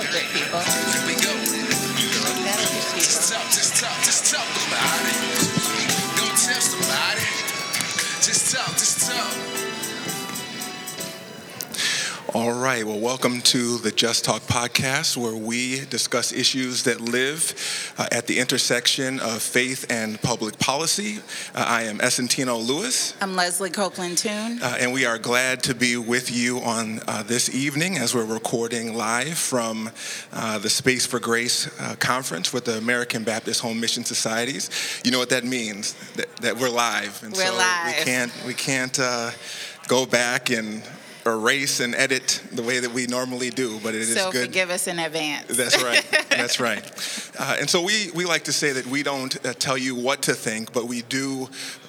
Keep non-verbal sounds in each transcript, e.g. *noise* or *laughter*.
Good people. Here we go. Hello, good people. All right. Well, welcome to the Just Talk podcast, where we discuss issues that live uh, at the intersection of faith and public policy. Uh, I am Essentino Lewis, I'm Leslie Copeland Tune. uh, and we are glad to be with you on uh, this evening as we're recording live from uh, the Space for Grace uh, conference with the American Baptist Home Mission Societies. You know what that means? That, that we're live, and We're so live. we can't we can't uh, go back and erase and edit the way that we normally do, but it is So good. forgive us in advance. That's right. *laughs* That's right. Uh, and so we, we like to say that we don't uh, tell you what to think, but we do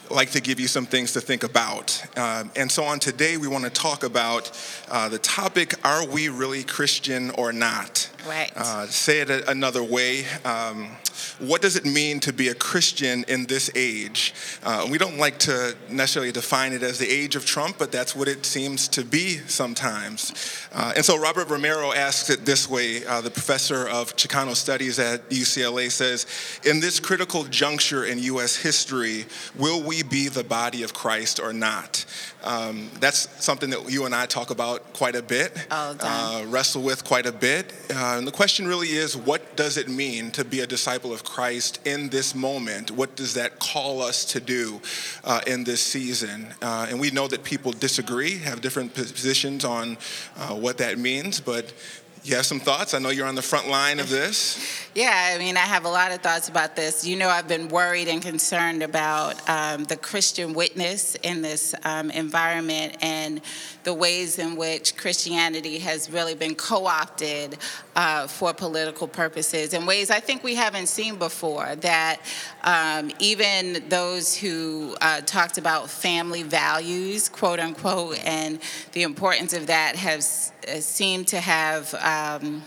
like to give you some things to think about. Um, and so on today, we want to talk about uh, the topic Are we really Christian or not? Right. Uh, say it a- another way. Um, what does it mean to be a Christian in this age? Uh, we don't like to necessarily define it as the age of Trump, but that's what it seems to be sometimes. Uh, and so Robert Romero asks it this way uh, the professor of Chicano Studies at UCLA says, In this critical juncture in U.S. history, will we be the body of Christ or not? Um, that's something that you and I talk about quite a bit, time. uh, wrestle with quite a bit. Uh, and the question really is what does it mean to be a disciple of Christ in this moment? What does that call us to do uh, in this season? Uh, and we know that people disagree, have different positions on uh, what that means, but you have some thoughts. I know you're on the front line of this. Yeah, I mean, I have a lot of thoughts about this. You know, I've been worried and concerned about um, the Christian witness in this um, environment and the ways in which Christianity has really been co opted uh, for political purposes in ways I think we haven't seen before. That um, even those who uh, talked about family values, quote unquote, and the importance of that have uh, to have. Um,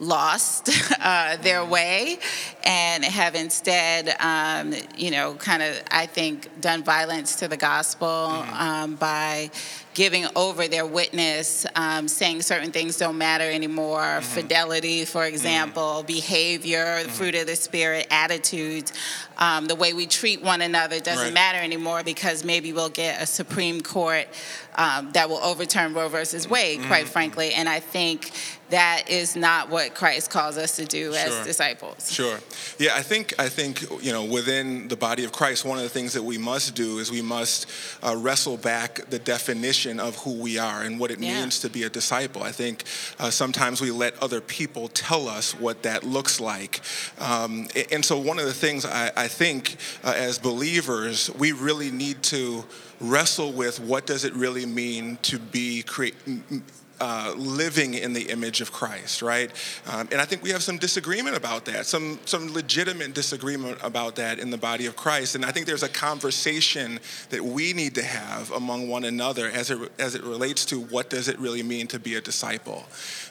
lost *laughs* uh, their way and have instead, um, you know, kind of, I think, done violence to the gospel um, by giving over their witness, um, saying certain things don't matter anymore, fidelity, for example, behavior, the fruit of the spirit, attitudes, um, the way we treat one another doesn't Right. matter anymore because maybe we'll get a Supreme Court um, that will overturn Roe versus Wade, quite frankly. And I think that is not what Christ calls us to do Sure. as disciples. Sure. Yeah, I think I think you know within the body of Christ, one of the things that we must do is we must uh, wrestle back the definition of who we are and what it Yeah. means to be a disciple. I think uh, sometimes we let other people tell us what that looks like, um, and so one of the things I, I think uh, as believers we really need to wrestle with what does it really mean to be create uh, living in the image of Christ, right? Um, and I think we have some disagreement about that, some some legitimate disagreement about that in the body of Christ. And I think there's a conversation that we need to have among one another as it as it relates to what does it really mean to be a disciple.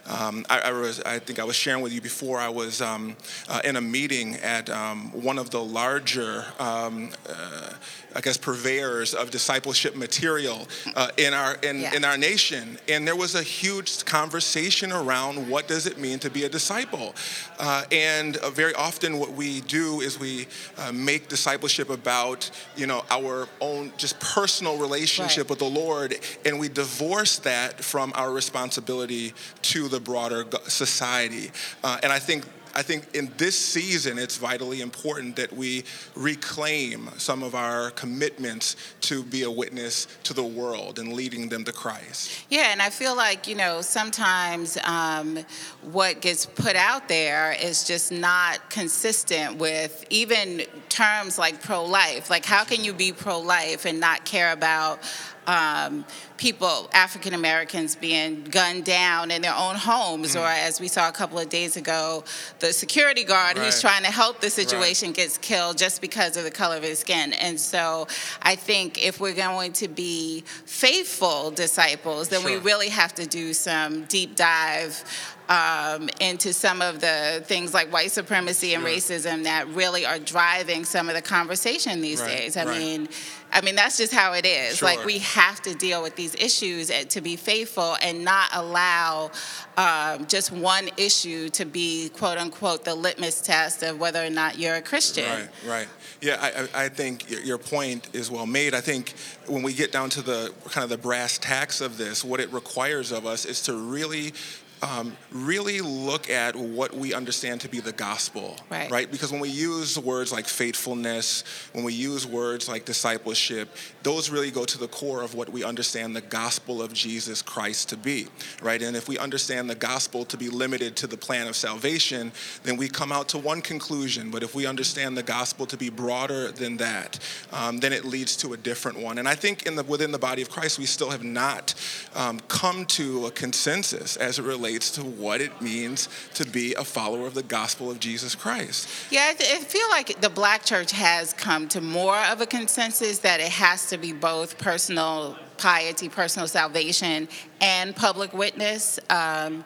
Um, I, I was I think I was sharing with you before. I was um, uh, in a meeting at um, one of the larger. Um, uh, I guess purveyors of discipleship material uh, in our in, Yeah. in our nation, and there was a huge conversation around what does it mean to be a disciple, uh, and uh, very often what we do is we uh, make discipleship about you know our own just personal relationship Right. with the Lord, and we divorce that from our responsibility to the broader society, uh, and I think I think in this season, it's vitally important that we reclaim some of our commitments to be a witness to the world and leading them to Christ. Yeah, and I feel like, you know, sometimes um, what gets put out there is just not consistent with even terms like pro life. Like, how can you be pro life and not care about um, people, African Americans, being gunned down in their own homes, or as we saw a couple of days ago, the security guard who's trying to help the situation gets killed just because of the color of his skin. And so I think if we're going to be faithful disciples, then we really have to do some deep dive um, into some of the things like white supremacy and racism that really are driving some of the conversation these Right, days. I right. mean, I mean that's just how it is. Sure. Like we have to deal with these issues to be faithful and not allow um, just one issue to be quote unquote the litmus test of whether or not you're a Christian. Right, right. Yeah, I, I I think your- your point is well made. I think when we get down to the kind of the brass tacks of this, what it requires of us is to really. Um, really look at what we understand to be the gospel, Right. right? Because when we use words like faithfulness, when we use words like discipleship, those really go to the core of what we understand the gospel of Jesus Christ to be, right? And if we understand the gospel to be limited to the plan of salvation, then we come out to one conclusion. But if we understand the gospel to be broader than that, um, then it leads to a different one. And I think in the, within the body of Christ, we still have not um, come to a consensus as it relates to what it means to be a follower of the gospel of Jesus Christ. Yeah, I, I feel like the black church has come to more of a consensus that it has to be both personal piety, personal salvation, and public witness. Um,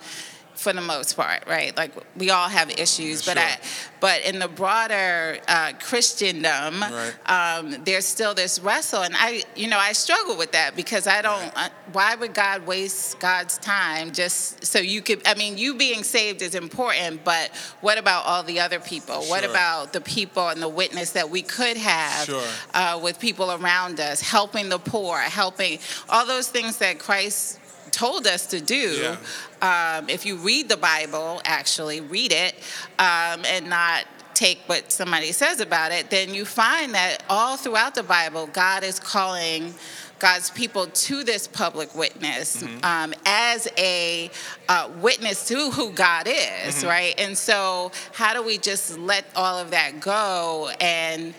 for the most part, right? Like we all have issues, but Sure. I, but in the broader uh, Christendom, Right. um, there's still this wrestle, and I, you know, I struggle with that because I don't. Uh, why would God waste God's time just so you could? I mean, you being saved is important, but what about all the other people? What about the people and the witness that we could have Sure. uh, with people around us, helping the poor, helping all those things that Christ told us to do. Um, if you read the Bible, actually read it, um, and not take what somebody says about it, then you find that all throughout the Bible, God is calling. God's people to this public witness um, as a uh, witness to who God is, right? And so, how do we just let all of that go and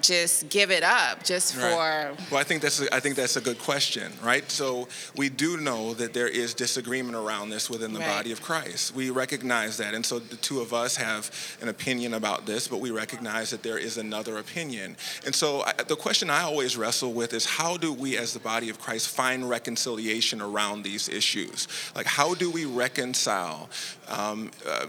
just give it up just for Right. Well, I think that's a, I think that's a good question, right? So we do know that there is disagreement around this within the Right. body of Christ. We recognize that, and so the two of us have an opinion about this, but we recognize that there is another opinion. And so I, the question I always wrestle with is how do we, as the body of Christ, find reconciliation around these issues? Like, how do we reconcile? Um, uh,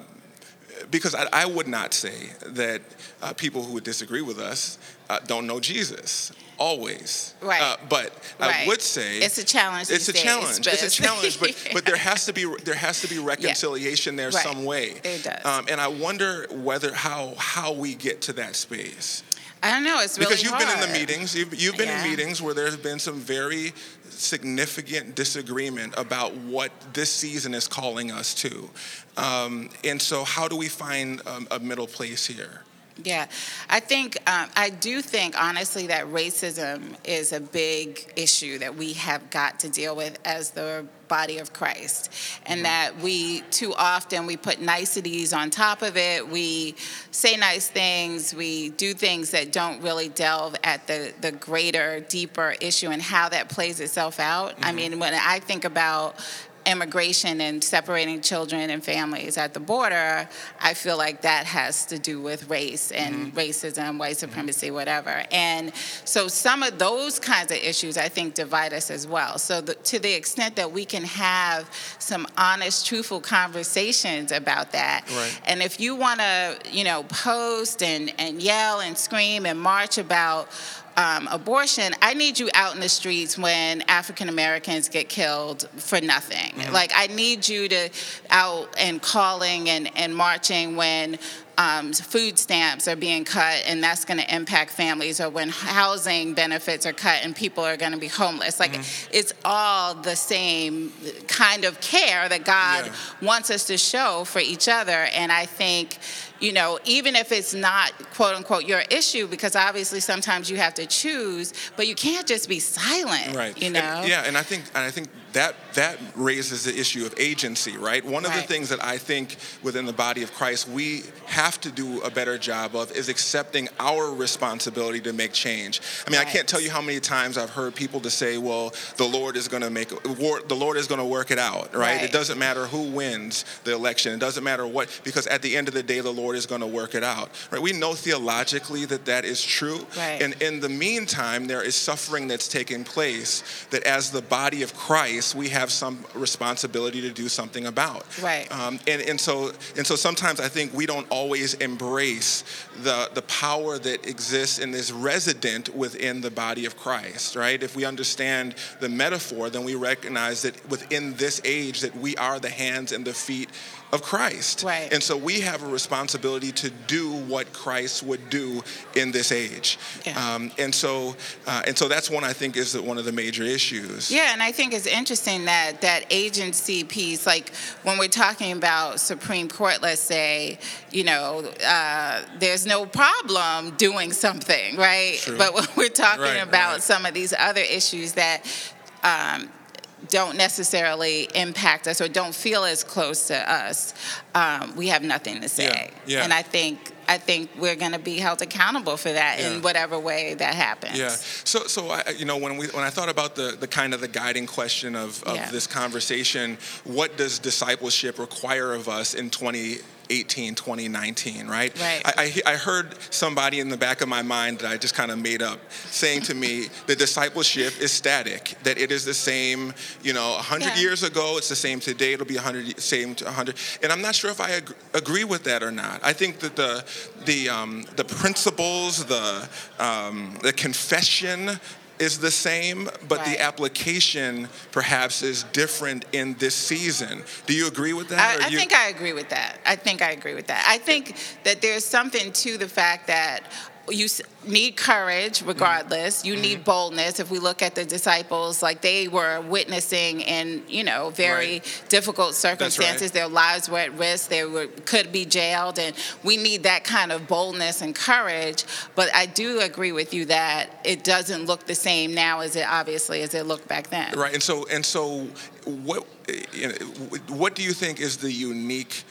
because I, I would not say that uh, people who would disagree with us uh, don't know Jesus always. Right. Uh, but I would say It's a challenge It's a challenge. but It's a challenge. But but there has to be there has to be reconciliation there Right. some way. There does. Um, and I wonder whether how how we get to that space I don't know. It's really because you've been in the meetings you've, you've been Yeah. in meetings where there's been some very significant disagreement about what this season is calling us to um, and so how do we find um, a middle place here Yeah, I think um, I do think honestly that racism is a big issue that we have got to deal with as the body of Christ, and that we too often we put niceties on top of it. We say nice things. We do things that don't really delve at the the greater, deeper issue and how that plays itself out. I mean, when I think about immigration and separating children and families at the border, I feel like that has to do with race and mm-hmm. racism, white mm-hmm. supremacy, whatever. And so some of those kinds of issues I think divide us as well. So the, to the extent that we can have some honest, truthful conversations about that. Right. And if you want to, you know, post and, and yell and scream and march about um, abortion, I need you out in the streets when African Americans get killed for nothing. Like, I need you to out and calling and, and marching when um, food stamps are being cut and that's going to impact families, or when housing benefits are cut and people are going to be homeless. Like, it's all the same kind of care that God Yeah. wants us to show for each other. And I think, you know, even if it's not quote unquote your issue, because obviously sometimes you have to choose, but you can't just be silent. right You know? And- yeah and i think and i think that that raises the issue of agency right? One of the things that i think within the body of christ we have to do a better job of is accepting our responsibility to make change. I mean i can't tell you how many times i've heard people to say well the lord is going to make the lord is going to work it out right? Right. it doesn't matter who wins the election. It doesn't matter what because at the end of the day the lord is going to work it out right? We know theologically that that is true. Right. and in the meantime there is suffering that's taking place that as the body of christ Christ, we have some responsibility to do something about. Right. Um, and, and so and so sometimes I think we don't always embrace the the power that exists and is resident within the body of Christ, right? If we understand the metaphor, then we recognize that within this age that we are the hands and the feet of Christ. Right. And so we have a responsibility to do what Christ would do in this age. Yeah. Um, and so uh, and so that's one I think is one of the major issues. Yeah, and I think it's interesting that that agency piece, like when we're talking about Supreme Court, let's say, you know, uh, there's no problem doing something, right? True. But when we're talking Right, about right. some of these other issues that um, don't necessarily impact us or don't feel as close to us, um, we have nothing to say. yeah. And I think I think we're going to be held accountable for that Yeah. in whatever way that happens. Yeah. So, so I, you know, when we when I thought about the the kind of the guiding question of, of Yeah. this conversation, what does discipleship require of us in 2018, 2019, right? Right. I, I, I heard somebody in the back of my mind that I just kind of made up saying to me *laughs* the discipleship is static, that it is the same, you know, 100 Yeah. years ago, it's the same today, it'll be 100, same to 100. And I'm not sure if I ag- agree with that or not. I think that the, the, um, the principles, the, um, the confession, is the same, but Right. the application perhaps is different in this season. Do you agree with that? I, I you- think I agree with that. I think I agree with that. I think that there's something to the fact that you need courage regardless. You Mm-hmm. need boldness. If we look at the disciples like they were witnessing in you know very Right. difficult circumstances. Their lives were at risk. They were could be jailed. And we need that kind of boldness and courage. But i do agree with you that it doesn't look the same now as it obviously as it looked back then. Right, and so and so, what you know, what do you think is the unique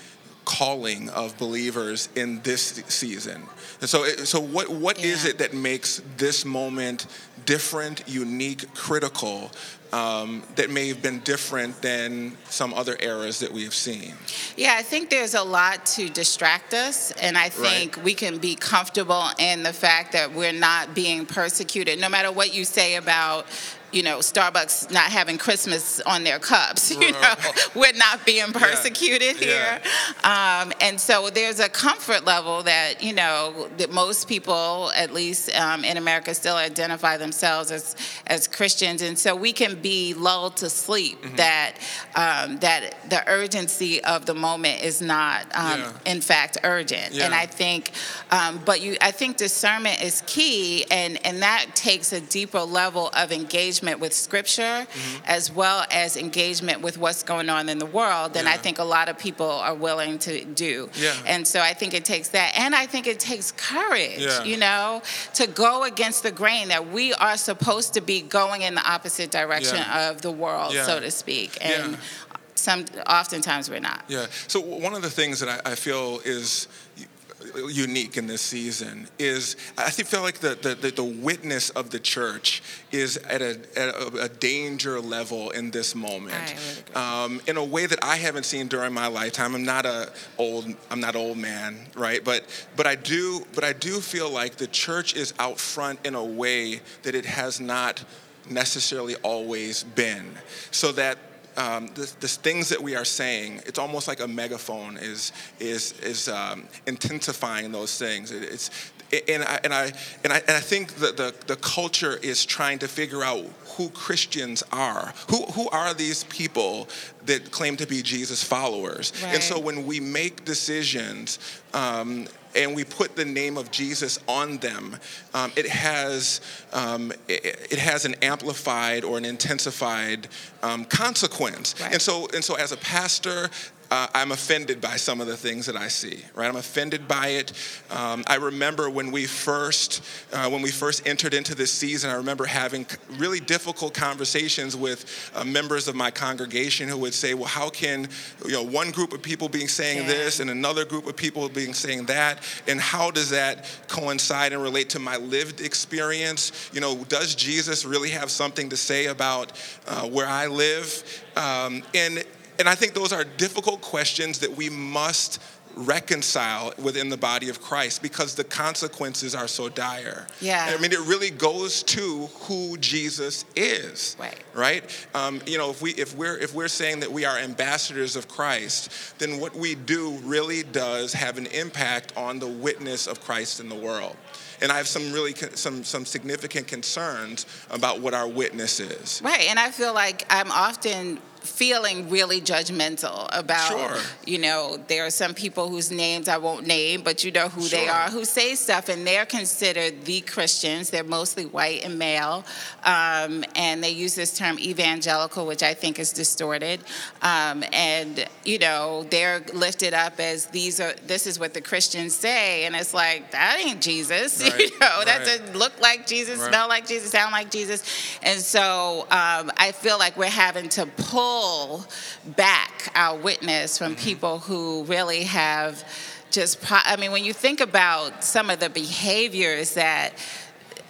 calling of believers in this season? And so, so what what is Yeah. it that makes this moment different, unique, critical? Um, that may have been different than some other eras that we have seen. Yeah, I think there's a lot to distract us, and I think we can be comfortable in the fact that we're not being persecuted, no matter what you say about. You know, Starbucks not having Christmas on their cups. *laughs* You know, we're not being persecuted Yeah. here, um, and so there's a comfort level that you know that most people, at least um, in America, still identify themselves as as Christians, and so we can be lulled to sleep Mm-hmm. that um, that the urgency of the moment is not, um, Yeah. in fact, urgent. And I think, um, but you, I think discernment is key, and and that takes a deeper level of engagement with Scripture, Mm-hmm. as well as engagement with what's going on in the world. than I think a lot of people are willing to do. Yeah. And so I think it takes that, and I think it takes courage. Yeah. You know, to go against the grain that we are supposed to be going in the opposite direction Yeah. of the world, Yeah. so to speak. And Yeah. some oftentimes we're not. Yeah. So one of the things that I, I feel is unique in this season is I think feel like the, the, the, witness of the church is at a, at a, a danger level in this moment um, in a way that I haven't seen during my lifetime. I'm not a old I'm not old man, right? But but I do but I do feel like the church is out front in a way that it has not necessarily always been, so that um, the, the things that we are saying, it's almost like a megaphone is is is um, intensifying those things. It- it's and I and I and I, and I think that the, the culture is trying to figure out who Christians are. Who who are these people that claim to be Jesus followers? And so when we make decisions. Um, and we put the name of Jesus on them, um, it has um, it, it has an amplified or an intensified um, consequence. Right. And so and so as a pastor. Uh, I'm offended by some of the things that I see. Right, I'm offended by it. Um, I remember when we first, uh, when we first entered into this season. I remember having really difficult conversations with uh, members of my congregation who would say, "Well, how can you know one group of people being saying Yeah. this and another group of people being saying that, and how does that coincide and relate to my lived experience? You know, does Jesus really have something to say about uh, where I live? Um, and and I think those are difficult questions that we must reconcile within the body of Christ because the consequences are so dire. Yeah. I mean, it really goes to who Jesus is. Right. Right. Um, you know, if we if we're if we're saying that we are ambassadors of Christ, then what we do really does have an impact on the witness of Christ in the world. And I have some really con- some some significant concerns about what our witness is. Right, and I feel like I'm often feeling really judgmental about Sure. you know there are some people whose names I won't name but you know who they are who say stuff and they're considered the Christians they're mostly white and male um, and they use this term evangelical which I think is distorted um, and you know they're lifted up as these are this is what the Christians say and it's like that ain't Jesus *laughs* you Right, know that right. doesn't look like Jesus Right. smell like Jesus sound like Jesus and so um, I feel like we're having to pull back our witness from Mm-hmm. people who really have just, pro- I mean, when you think about some of the behaviors that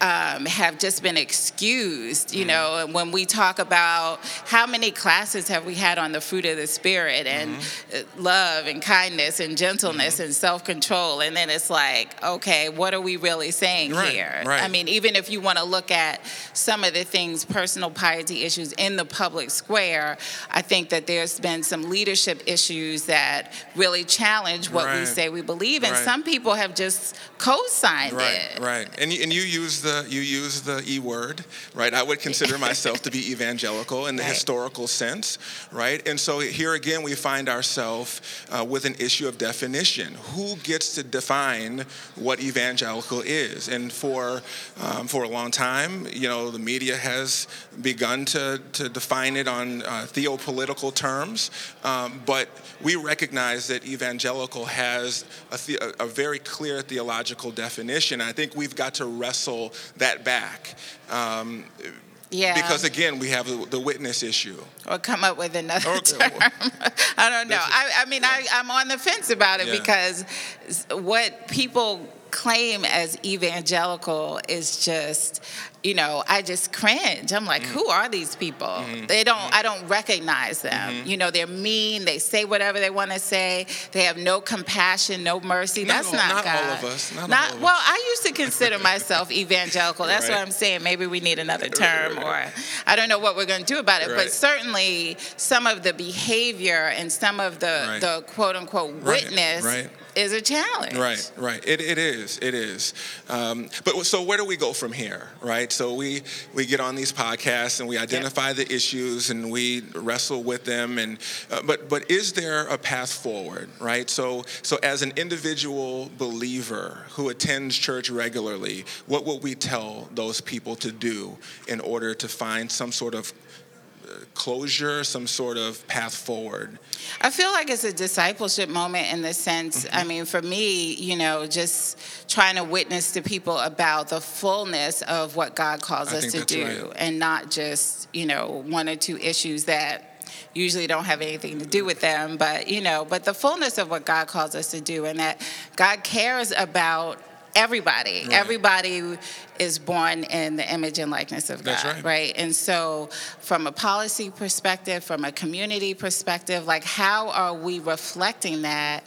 um, have just been excused, you know, and when we talk about how many classes have we had on the fruit of the Spirit and uh, love and kindness and gentleness and self control, and then it's like, okay, what are we really saying Right, here? right. I mean, even if you want to look at some of the things, personal piety issues in the public square, I think that there's been some leadership issues that really challenge what we say we believe, and Right. some people have just co-signed Right, it. right, and you, and you use the you use the e word, right? I would *laughs* consider myself to be evangelical in the Right. historical sense, right? And so here again, we find ourselves uh, with an issue of definition. Who gets to define what evangelical is? And for um, for a long time, you know, the media has begun to to define it on uh, theopolitical terms, um, but we recognize that evangelical has a, the, a very clear theological definition. I think we've got to wrestle that back. Um, Yeah. Because again, we have the, the witness issue. or come up with another Or- term. *laughs* I don't know. I, I mean, I, I'm on the fence about it Yeah. because what people claim as evangelical is just, you know, I just cringe. I'm like, mm. who are these people? Mm-hmm. They don't. Mm-hmm. I don't recognize them. Mm-hmm. You know, they're mean. They say whatever they want to say. They have no compassion, no mercy. Not That's all- not, not God. all of us. Not all of well, us. I used to consider *laughs* myself evangelical. That's what I'm saying. Maybe we need another term, or I don't know what we're going to do about it. But certainly, some of the behavior and some of the Right. the quote unquote Right, witness right. Is a challenge. Right, right. It, it is. It is. Um, but so where do we go from here, right? So we we get on these podcasts and we identify the issues and we wrestle with them. And uh, but but is there a path forward, right? So so as an individual believer who attends church regularly, what would we tell those people to do in order to find some sort of closure, some sort of path forward? I feel like it's a discipleship moment in the sense, Mm-hmm. I mean, for me, you know, just trying to witness to people about the fullness of what God calls I us to do right. and not just, you know, one or two issues that usually don't have anything to do with them, but, you know, but the fullness of what God calls us to do and that God cares about everybody. Right. Everybody is born in the image and likeness of God, right. right? And so, from a policy perspective, from a community perspective, like how are we reflecting that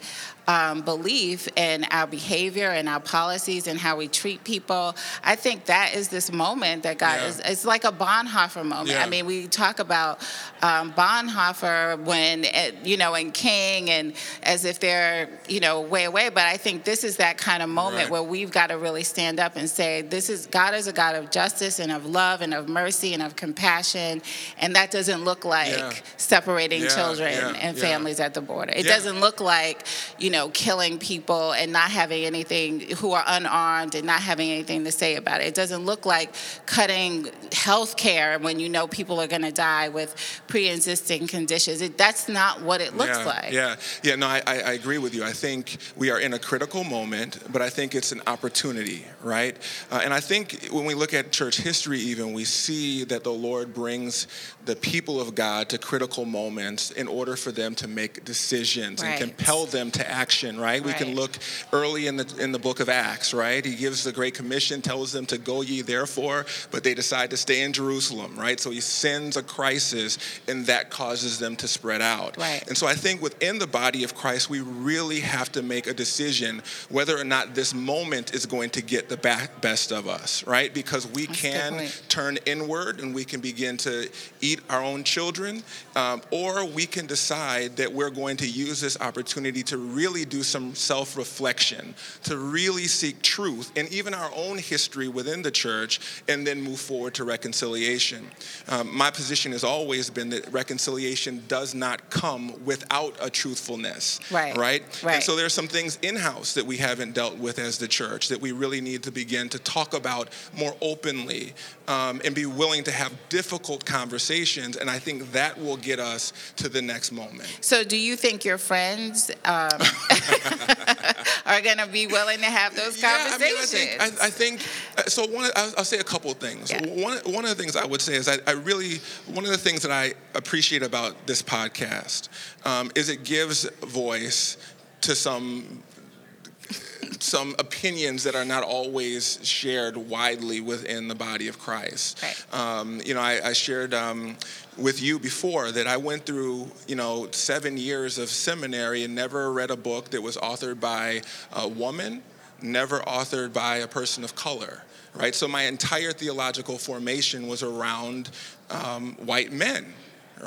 um, belief in our behavior and our policies and how we treat people? I think that is this moment that God Yeah. is. It's like a Bonhoeffer moment. Yeah. I mean, we talk about um, Bonhoeffer when eh, you know, and King, and as if they're you know way away. But I think this is that kind of moment Right. where we've got to really stand up and say, this is God is a God of justice and of love and of mercy and of compassion, and that doesn't look like Yeah. separating children and families at the border. It doesn't look like you know killing people and not having anything who are unarmed and not having anything to say about it. It doesn't look like cutting health care when you know people are going to die with pre-existing conditions. It, that's not what it looks yeah, like. Yeah, yeah, no, I, I agree with you. I think we are in a critical moment, but I think it's an opportunity, right? Uh, and I think when we look at church history, even, we see that the Lord brings the people of God to critical moments in order for them to make decisions Right. and compel them to action, right? We can look early in the in the book of Acts, right? He gives the Great Commission, tells them to go ye therefore, but they decide to stay in Jerusalem, right? So he sends a crisis, and that causes them to spread out. Right. And so I think within the body of Christ, we really have to make a decision whether or not this moment is going to get the ba- best of us, right? Because we That's can turn inward and we can begin to eat our own children, um, or we can decide that we're going to use this opportunity to really do some self reflection, to really seek truth and even our own history within the church, and then move forward to reconciliation. Um, my position has always been that reconciliation does not come without a truthfulness, Right. Right? Right. And so there are some things in house that we haven't dealt with as the church that we really need to begin to talk about more openly um, and be willing to have difficult conversations. And I think that will get us to the next moment. So, do you think your friends um, *laughs* *laughs* are going to be willing to have those conversations? Yeah, I mean, I think, I, I think uh, so. One, I'll, I'll say a couple of things. Yeah. One, one of the things I would say is I, I really, one of the things that I appreciate about this podcast um, is it gives voice to some some opinions that are not always shared widely within the body of Christ. Right. Um, you know, I, I shared um, with you before that I went through, you know, seven years of seminary and never read a book that was authored by a woman, never authored by a person of color. Right. So my entire theological formation was around um, white men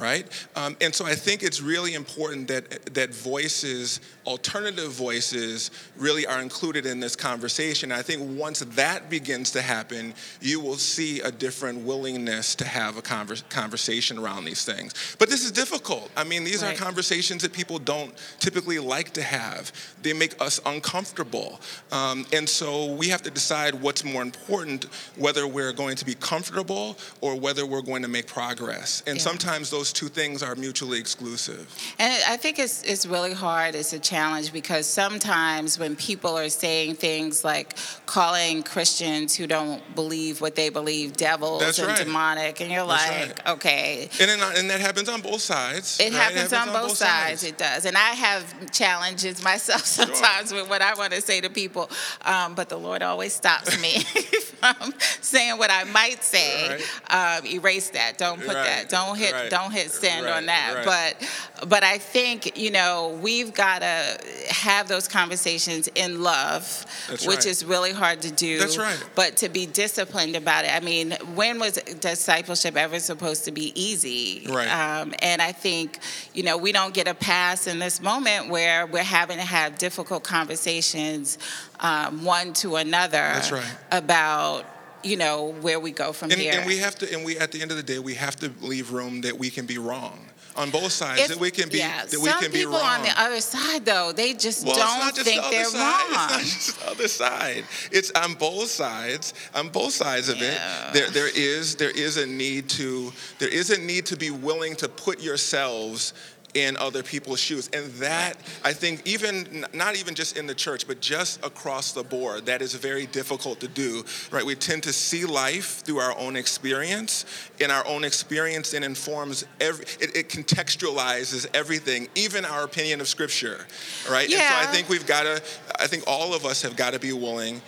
right? Um, and so I think it's really important that that voices, alternative voices, really are included in this conversation. I think once that begins to happen, you will see a different willingness to have a conver- conversation around these things. But this is difficult. I mean, these Right. are conversations that people don't typically like to have. They make us uncomfortable, um, and so we have to decide what's more important: whether we're going to be comfortable or whether we're going to make progress. And Yeah. sometimes those two things are mutually exclusive. And I think it's it's really hard. It's a challenge because sometimes when people are saying things like calling Christians who don't believe what they believe devils That's and right. demonic, and you're That's like, right. okay. And, then, and that happens on both sides. It right? happens, on, both sides. It does, and I have challenges myself *laughs* sometimes with what I want to say to people, um, but the Lord always stops me *laughs* from saying what I might say. Um, erase that. Don't put that. Don't hit. Right. Don't hit send Right. on that. Right. But but I think you know we've got to have those conversations in love, That's which right. is really hard to do. That's right. But to be disciplined about it. I mean, when was discipleship ever supposed to be easy? Right. Um, and I think, you know, we don't get a pass in this moment where we're having to have difficult conversations, um, one to another, That's right. about, you know, where we go from And, here. and we have to, and we at the end of the day, we have to leave room that we can be wrong on both sides. If- that we can be, yeah, that we some can be people wrong. on the other side, though, they just Well, don't just think the they're side. wrong. It's not just the other side. It's on both sides. On both sides of Yeah. it, there there is there is a need to there is a need to be willing to put yourselves in other people's shoes, and that I think even not even just in the church, but just across the board, that is very difficult to do. Right? We tend to see life through our own experience, and our own experience then informs every. It, it contextualizes everything, even our opinion of Scripture. Right? And so I think we've got to, I think all of us have got to be willing.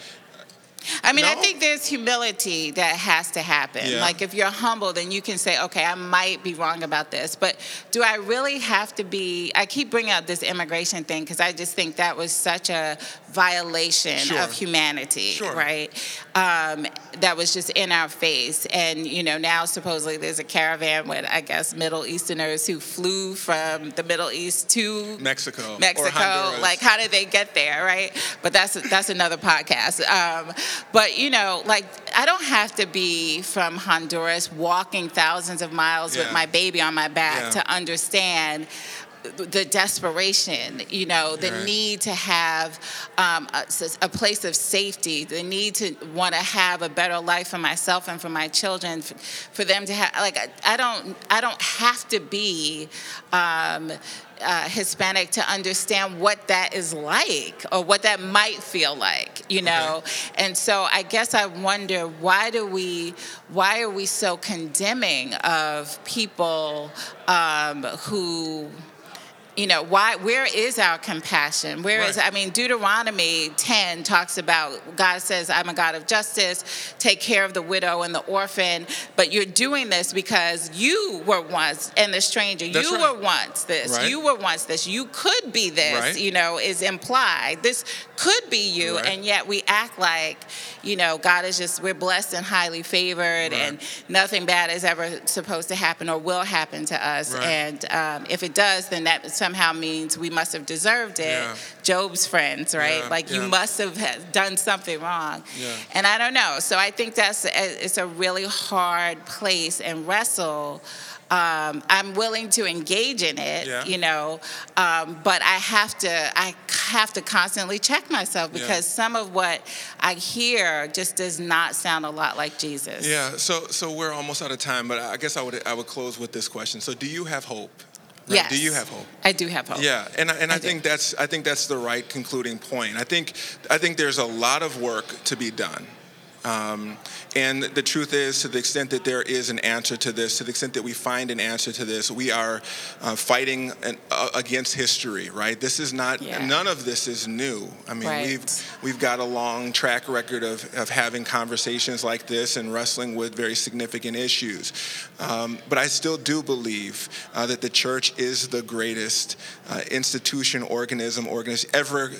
I mean, I think there's humility that has to happen. Yeah. Like, if you're humble, then you can say, okay, I might be wrong about this, but do I really have to be? I keep bringing up this immigration thing because I just think that was such a violation Sure. of humanity, Sure. right? Um, that was just in our face. And, you know, now supposedly there's a caravan with, I guess, Middle Easterners who flew from the Middle East to Mexico, Mexico. Like, how did they get there, right? But that's that's another podcast. Um, but you know, like, I don't have to be from Honduras walking thousands of miles Yeah. with my baby on my back Yeah. to understand the desperation, you know, the Right. need to have um, a, a place of safety, the need to want to have a better life for myself and for my children, for, for them to have like I, I don't I don't have to be. Um, uh, Hispanic to understand what that is like or what that might feel like, you know. And so I guess I wonder why do we, why are we so condemning of people um, who you know, why? Where is our compassion? Where is? Right. I mean, Deuteronomy 10 talks about God says, "I'm a God of justice. Take care of the widow and the orphan." But you're doing this because you were once and the stranger. That's you right. were once this. Right. You were once this. You could be this. You know, is implied. This could be you, and yet we act like, you know, God is just we're blessed and highly favored, and nothing bad is ever supposed to happen or will happen to us. And um, if it does, then that somehow means we must have deserved it. Yeah. Job's friends, right? Yeah, Like you must have done something wrong. Yeah. And I don't know. So I think that's a, it's a really hard place and wrestle. Um, I'm willing to engage in it, Yeah. you know, um, but I have to I have to constantly check myself Yeah. because some of what I hear just does not sound a lot like Jesus. Yeah, so so we're almost out of time, but I guess I would I would close with this question. So, do you have hope? Right? Yes. Do you have hope? I do have hope. Yeah, and I, and I, I do. think that's I think that's the right concluding point. I think I think there's a lot of work to be done. Um, and the truth is, to the extent that there is an answer to this, to the extent that we find an answer to this, we are uh, fighting an, uh, against history, right? This is not, Yeah. none of this is new. I mean, Right. we've we've got a long track record of, of having conversations like this and wrestling with very significant issues. Um, but I still do believe uh, that the church is the greatest uh, institution, organism, organism ever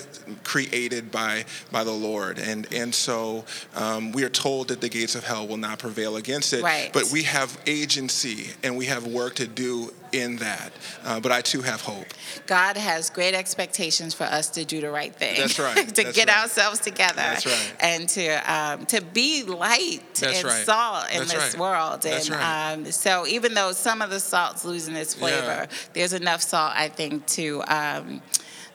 created by by the Lord, and and so um, we are told that the gates of hell will not prevail against it. Right. But we have agency and we have work to do in that. Uh, but I too have hope. God has great expectations for us to do the right thing. That's *laughs* right. to That's get right. ourselves together. That's right. And to um, to be light That's and right. salt in That's this right. world. And That's right. um, so even though some of the salt's losing its flavor, Yeah. there's enough salt, I think, to um,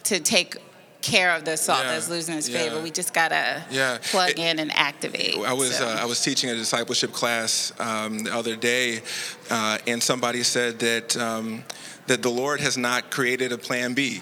to take care of the salt Yeah. that's losing its Yeah. flavor. We just gotta Yeah. plug It- in and activate. I was So- uh, I was teaching a discipleship class um, the other day, uh, and somebody said that um, that the Lord has not created a plan B.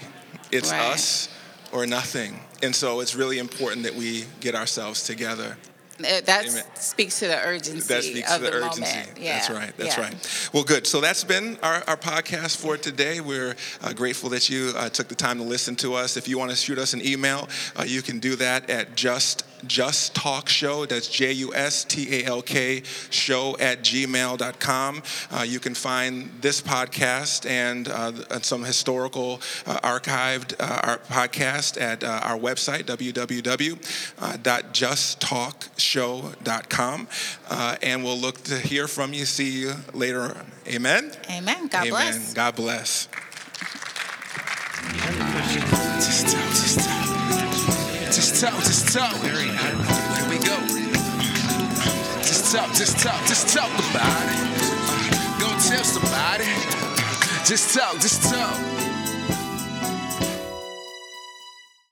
It's Right. us or nothing, and so it's really important that we get ourselves together. Uh, that speaks to the urgency That speaks of to the, the urgency. Yeah. That's right. That's yeah. right. Well, good. So that's been our, our podcast for today. We're uh, grateful that you uh, took the time to listen to us. If you want to shoot us an email, uh, you can do that at just just talk show. That's J U S T A L K show at gmail.com. Uh, you can find this podcast and, uh, and some historical uh, archived uh, our podcast at uh, our website, www.justtalkshow.com. Uh, and we'll look to hear from you, see you later. Amen? Amen. God Amen. bless. God bless. Just talk, just talk. Just talk, just talk. Here we go. Just talk, just talk, just talk about it. Go tell somebody. Just talk, just talk.